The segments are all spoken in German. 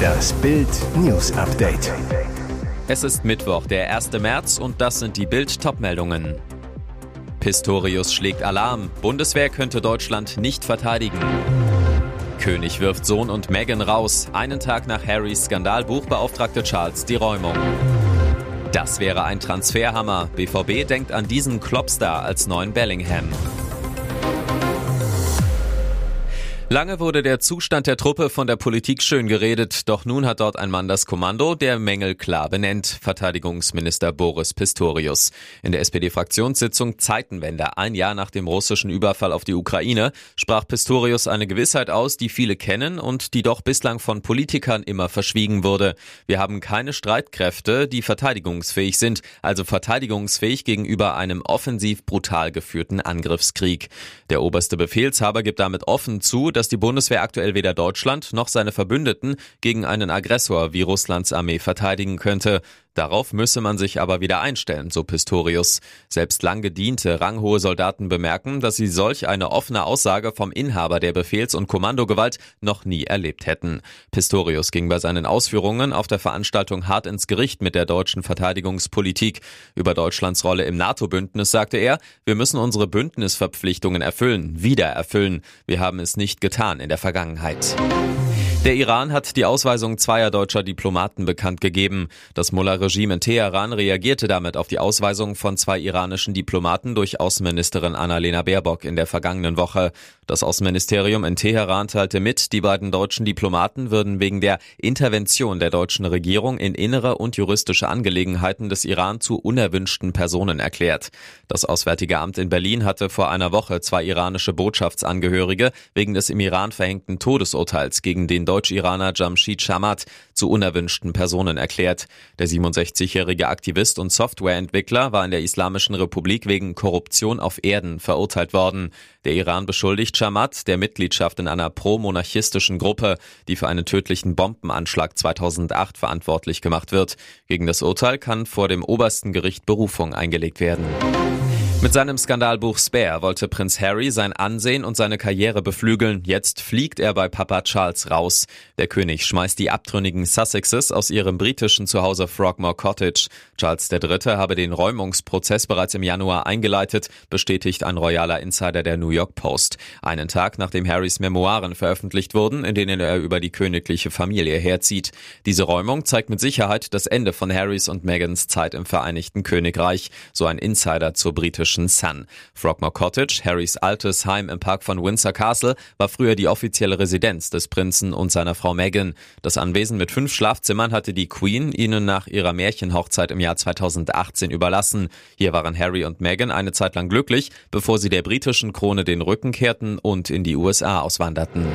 Das Bild News Update. Es ist Mittwoch, der 1. März und das sind die Bild Topmeldungen. Pistorius schlägt Alarm. Bundeswehr könnte Deutschland nicht verteidigen. König wirft Sohn und Meghan raus. Einen Tag nach Harrys Skandal beauftragte Charles die Räumung. Das wäre ein Transferhammer. BVB denkt an diesen Klopstar als neuen Bellingham. Lange wurde der Zustand der Truppe von der Politik schön geredet, doch nun hat dort ein Mann das Kommando, der Mängel klar benennt, Verteidigungsminister Boris Pistorius. In der SPD-Fraktionssitzung Zeitenwende, ein Jahr nach dem russischen Überfall auf die Ukraine, sprach Pistorius eine Gewissheit aus, die viele kennen und die doch bislang von Politikern immer verschwiegen wurde. Wir haben keine Streitkräfte, die verteidigungsfähig sind, also verteidigungsfähig gegenüber einem offensiv brutal geführten Angriffskrieg. Der oberste Befehlshaber gibt damit offen zu, dass die Bundeswehr aktuell weder Deutschland noch seine Verbündeten gegen einen Aggressor wie Russlands Armee verteidigen könnte. Darauf müsse man sich aber wieder einstellen, so Pistorius. Selbst lang gediente, ranghohe Soldaten bemerken, dass sie solch eine offene Aussage vom Inhaber der Befehls- und Kommandogewalt noch nie erlebt hätten. Pistorius ging bei seinen Ausführungen auf der Veranstaltung hart ins Gericht mit der deutschen Verteidigungspolitik. Über Deutschlands Rolle im NATO-Bündnis sagte er, wir müssen unsere Bündnisverpflichtungen erfüllen, wieder erfüllen. Wir haben es nicht getan in der Vergangenheit. Der Iran hat die Ausweisung zweier deutscher Diplomaten bekannt gegeben. Das Mullah-Regime in Teheran reagierte damit auf die Ausweisung von zwei iranischen Diplomaten durch Außenministerin Annalena Baerbock in der vergangenen Woche. Das Außenministerium in Teheran teilte mit, die beiden deutschen Diplomaten würden wegen der Intervention der deutschen Regierung in innere und juristische Angelegenheiten des Iran zu unerwünschten Personen erklärt. Das Auswärtige Amt in Berlin hatte vor einer Woche zwei iranische Botschaftsangehörige wegen des im Iran verhängten Todesurteils gegen den Deutsch-Iraner Jamshid Shamat zu unerwünschten Personen erklärt. Der 67-jährige Aktivist und Softwareentwickler war in der Islamischen Republik wegen Korruption auf Erden verurteilt worden. Der Iran beschuldigt Shamat der Mitgliedschaft in einer pro-monarchistischen Gruppe, die für einen tödlichen Bombenanschlag 2008 verantwortlich gemacht wird. Gegen das Urteil kann vor dem obersten Gericht Berufung eingelegt werden. Mit seinem Skandalbuch Spare wollte Prinz Harry sein Ansehen und seine Karriere beflügeln. Jetzt fliegt er bei Papa Charles raus. Der König schmeißt die abtrünnigen Sussexes aus ihrem britischen Zuhause Frogmore Cottage. Charles III. habe den Räumungsprozess bereits im Januar eingeleitet, bestätigt ein royaler Insider der New York Post. Einen Tag nachdem Harrys Memoiren veröffentlicht wurden, in denen er über die königliche Familie herzieht. Diese Räumung zeigt mit Sicherheit das Ende von Harrys und Megans Zeit im Vereinigten Königreich, so ein Insider zur britischen britischen Sun. Frogmore Cottage, Harrys altes Heim im Park von Windsor Castle, war früher die offizielle Residenz des Prinzen und seiner Frau Meghan. Das Anwesen mit fünf Schlafzimmern hatte die Queen ihnen nach ihrer Märchenhochzeit im Jahr 2018 überlassen. Hier waren Harry und Meghan eine Zeit lang glücklich, bevor sie der britischen Krone den Rücken kehrten und in die USA auswanderten.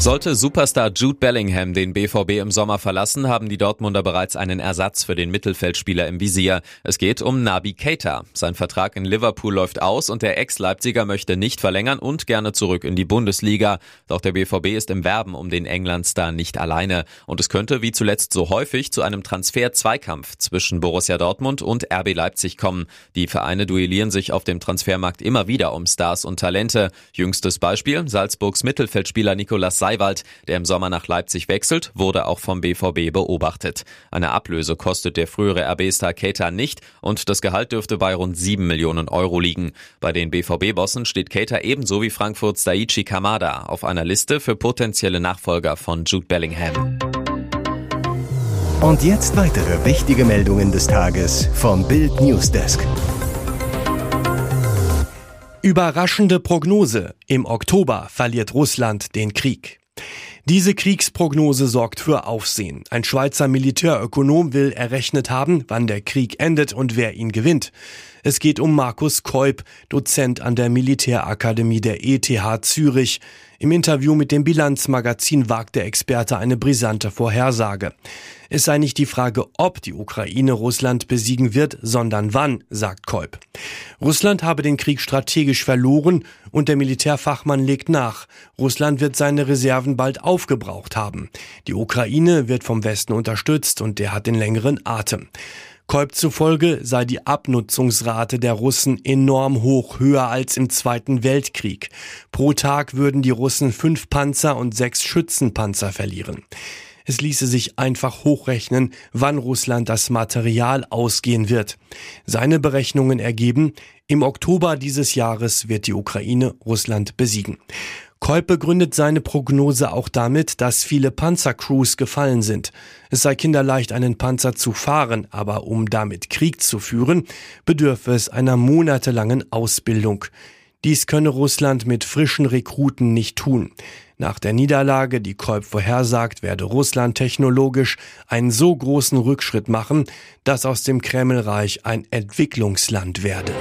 Sollte Superstar Jude Bellingham den BVB im Sommer verlassen, haben die Dortmunder bereits einen Ersatz für den Mittelfeldspieler im Visier. Es geht um Nabi Keita. Sein Vertrag in Liverpool läuft aus und der Ex-Leipziger möchte nicht verlängern und gerne zurück in die Bundesliga. Doch der BVB ist im Werben um den Englandstar nicht alleine. Und es könnte wie zuletzt so häufig zu einem Transfer-Zweikampf zwischen Borussia Dortmund und RB Leipzig kommen. Die Vereine duellieren sich auf dem Transfermarkt immer wieder um Stars und Talente. Jüngstes Beispiel Salzburgs Mittelfeldspieler Nicolas Seiwald, der im Sommer nach Leipzig wechselt, wurde auch vom BVB beobachtet. Eine Ablöse kostet der frühere RB-Star Keita nicht und das Gehalt dürfte bei rund 7 Millionen Euro liegen. Bei den BVB-Bossen steht Keita ebenso wie Frankfurts Daichi Kamada auf einer Liste für potenzielle Nachfolger von Jude Bellingham. Und jetzt weitere wichtige Meldungen des Tages vom Bild Newsdesk. Überraschende Prognose. Im Oktober verliert Russland den Krieg. Diese Kriegsprognose sorgt für Aufsehen. Ein Schweizer Militärökonom will errechnet haben, wann der Krieg endet und wer ihn gewinnt. Es geht um Markus Keup, Dozent an der Militärakademie der ETH Zürich. Im Interview mit dem Bilanzmagazin wagt der Experte eine brisante Vorhersage. Es sei nicht die Frage, ob die Ukraine Russland besiegen wird, sondern wann, sagt Kolb. Russland habe den Krieg strategisch verloren und der Militärfachmann legt nach. Russland wird seine Reserven bald aufgebraucht haben. Die Ukraine wird vom Westen unterstützt und der hat den längeren Atem. Kolb zufolge sei die Abnutzungsrate der Russen enorm hoch, höher als im Zweiten Weltkrieg. Pro Tag würden die Russen fünf Panzer und sechs Schützenpanzer verlieren. Es ließe sich einfach hochrechnen, wann Russland das Material ausgehen wird. Seine Berechnungen ergeben, im Oktober dieses Jahres wird die Ukraine Russland besiegen. Kolb begründet seine Prognose auch damit, dass viele Panzercrews gefallen sind. Es sei kinderleicht, einen Panzer zu fahren, aber um damit Krieg zu führen, bedürfe es einer monatelangen Ausbildung. Dies könne Russland mit frischen Rekruten nicht tun. Nach der Niederlage, die Kolb vorhersagt, werde Russland technologisch einen so großen Rückschritt machen, dass aus dem Kremlreich ein Entwicklungsland werde.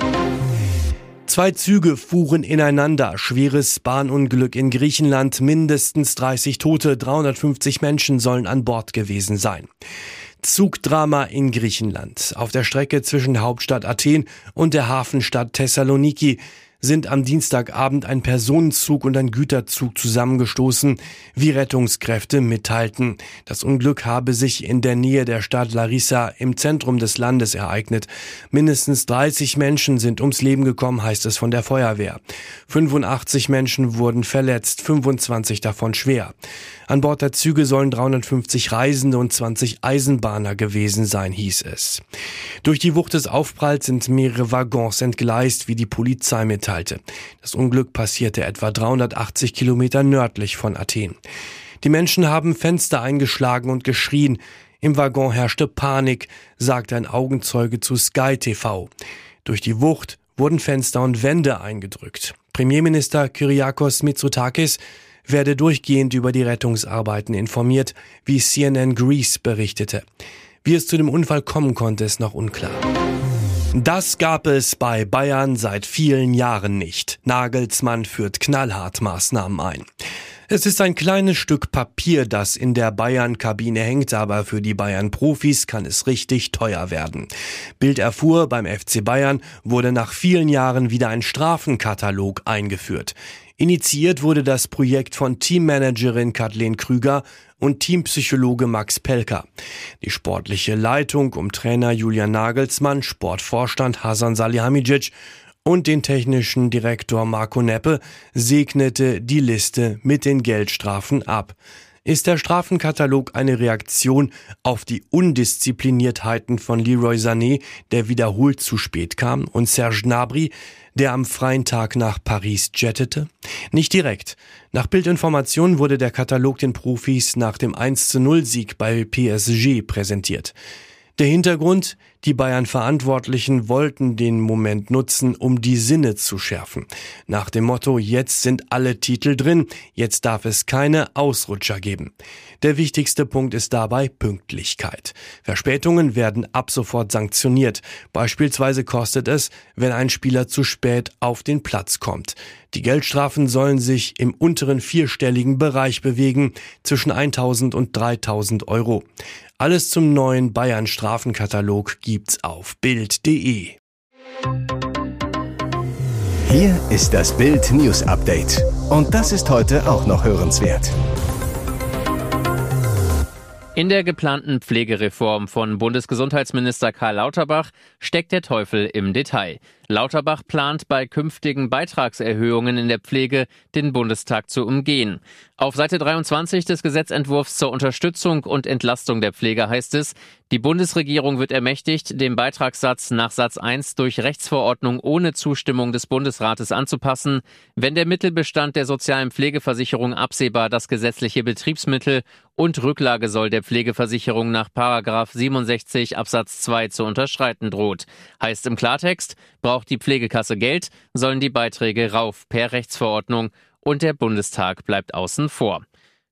Zwei Züge fuhren ineinander. Schweres Bahnunglück in Griechenland. Mindestens 30 Tote, 350 Menschen sollen an Bord gewesen sein. Zugdrama in Griechenland. Auf der Strecke zwischen Hauptstadt Athen und der Hafenstadt Thessaloniki sind am Dienstagabend ein Personenzug und ein Güterzug zusammengestoßen, wie Rettungskräfte mitteilten. Das Unglück habe sich in der Nähe der Stadt Larissa im Zentrum des Landes ereignet. Mindestens 30 Menschen sind ums Leben gekommen, heißt es von der Feuerwehr. 85 Menschen wurden verletzt, 25 davon schwer. An Bord der Züge sollen 350 Reisende und 20 Eisenbahner gewesen sein, hieß es. Durch die Wucht des Aufpralls sind mehrere Waggons entgleist, wie die Polizei mitteilte. Das Unglück passierte etwa 380 Kilometer nördlich von Athen. Die Menschen haben Fenster eingeschlagen und geschrien. Im Waggon herrschte Panik, sagte ein Augenzeuge zu Sky TV. Durch die Wucht wurden Fenster und Wände eingedrückt. Premierminister Kyriakos Mitsotakis werde durchgehend über die Rettungsarbeiten informiert, wie CNN Greece berichtete. Wie es zu dem Unfall kommen konnte, ist noch unklar. Das gab es bei Bayern seit vielen Jahren nicht. Nagelsmann führt knallhart Maßnahmen ein. Es ist ein kleines Stück Papier, das in der Bayern-Kabine hängt, aber für die Bayern-Profis kann es richtig teuer werden. Bild erfuhr, beim FC Bayern wurde nach vielen Jahren wieder ein Strafenkatalog eingeführt. Initiiert wurde das Projekt von Teammanagerin Kathleen Krüger und Teampsychologe Max Pelker. Die sportliche Leitung um Trainer Julian Nagelsmann, Sportvorstand Hasan Salihamidzic und den technischen Direktor Marco Neppe segnete die Liste mit den Geldstrafen ab. Ist der Strafenkatalog eine Reaktion auf die Undiszipliniertheiten von Leroy Sané, der wiederholt zu spät kam, und Serge Gnabry, der am freien Tag nach Paris jettete? Nicht direkt. Nach Bildinformationen wurde der Katalog den Profis nach dem 1 zu 0 Sieg bei PSG präsentiert. Der Hintergrund, die Bayern-Verantwortlichen wollten den Moment nutzen, um die Sinne zu schärfen. Nach dem Motto, jetzt sind alle Titel drin, jetzt darf es keine Ausrutscher geben. Der wichtigste Punkt ist dabei Pünktlichkeit. Verspätungen werden ab sofort sanktioniert. Beispielsweise kostet es, wenn ein Spieler zu spät auf den Platz kommt. Die Geldstrafen sollen sich im unteren vierstelligen Bereich bewegen, zwischen 1000 und 3000 Euro. Alles zum neuen Bayern-Strafenkatalog gibt's auf Bild.de. Hier ist das Bild News Update. Und das ist heute auch noch hörenswert. In der geplanten Pflegereform von Bundesgesundheitsminister Karl Lauterbach steckt der Teufel im Detail. Lauterbach plant bei künftigen Beitragserhöhungen in der Pflege den Bundestag zu umgehen. Auf Seite 23 des Gesetzentwurfs zur Unterstützung und Entlastung der Pflege heißt es, die Bundesregierung wird ermächtigt, den Beitragssatz nach Satz 1 durch Rechtsverordnung ohne Zustimmung des Bundesrates anzupassen, wenn der Mittelbestand der sozialen Pflegeversicherung absehbar das gesetzliche Betriebsmittel und Rücklage soll der Pflegeversicherung nach 67 Absatz 2 zu unterschreiten droht. Heißt im Klartext, braucht die Pflegekasse Geld, sollen die Beiträge rauf per Rechtsverordnung und der Bundestag bleibt außen vor.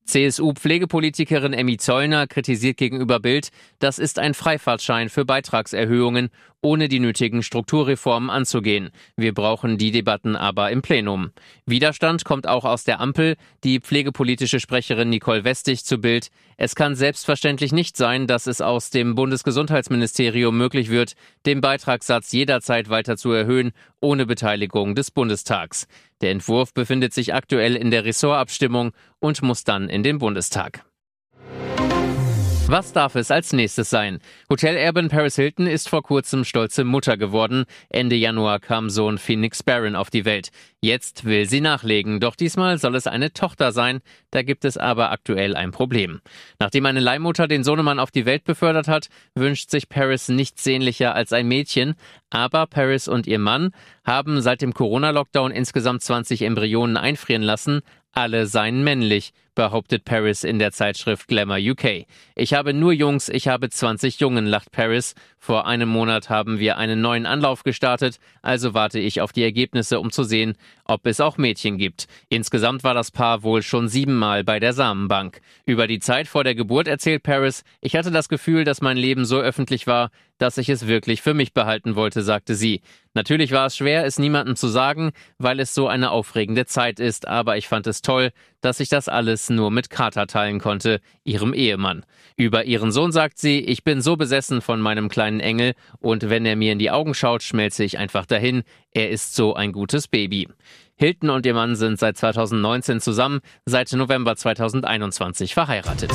CSU-Pflegepolitikerin Emmy Zollner kritisiert gegenüber Bild, das ist ein Freifahrtschein für Beitragserhöhungen, ohne die nötigen Strukturreformen anzugehen. Wir brauchen die Debatten aber im Plenum. Widerstand kommt auch aus der Ampel. Die pflegepolitische Sprecherin Nicole Westig zu Bild. Es kann selbstverständlich nicht sein, dass es aus dem Bundesgesundheitsministerium möglich wird, den Beitragssatz jederzeit weiter zu erhöhen, ohne Beteiligung des Bundestags. Der Entwurf befindet sich aktuell in der Ressortabstimmung und muss dann in den Bundestag. Was darf es als nächstes sein? Hotelerbin Paris Hilton ist vor kurzem stolze Mutter geworden. Ende Januar kam Sohn Phoenix Barron auf die Welt. Jetzt will sie nachlegen, doch diesmal soll es eine Tochter sein. Da gibt es aber aktuell ein Problem. Nachdem eine Leihmutter den Sohnemann auf die Welt befördert hat, wünscht sich Paris nichts sehnlicher als ein Mädchen. Aber Paris und ihr Mann haben seit dem Corona-Lockdown insgesamt 20 Embryonen einfrieren lassen. Alle seien männlich, behauptet Paris in der Zeitschrift Glamour UK. Ich habe nur Jungs, ich habe 20 Jungen, lacht Paris. Vor einem Monat haben wir einen neuen Anlauf gestartet, also warte ich auf die Ergebnisse, um zu sehen, ob es auch Mädchen gibt. Insgesamt war das Paar wohl schon siebenmal bei der Samenbank. Über die Zeit vor der Geburt erzählt Paris, ich hatte das Gefühl, dass mein Leben so öffentlich war, dass ich es wirklich für mich behalten wollte, sagte sie. Natürlich war es schwer, es niemandem zu sagen, weil es so eine aufregende Zeit ist, aber ich fand es toll, dass ich das alles nur mit Carter teilen konnte, ihrem Ehemann. Über ihren Sohn sagt sie, ich bin so besessen von meinem kleinen Engel und wenn er mir in die Augen schaut, schmelze ich einfach dahin. Er ist so ein gutes Baby. Hilton und ihr Mann sind seit 2019 zusammen, seit November 2021 verheiratet.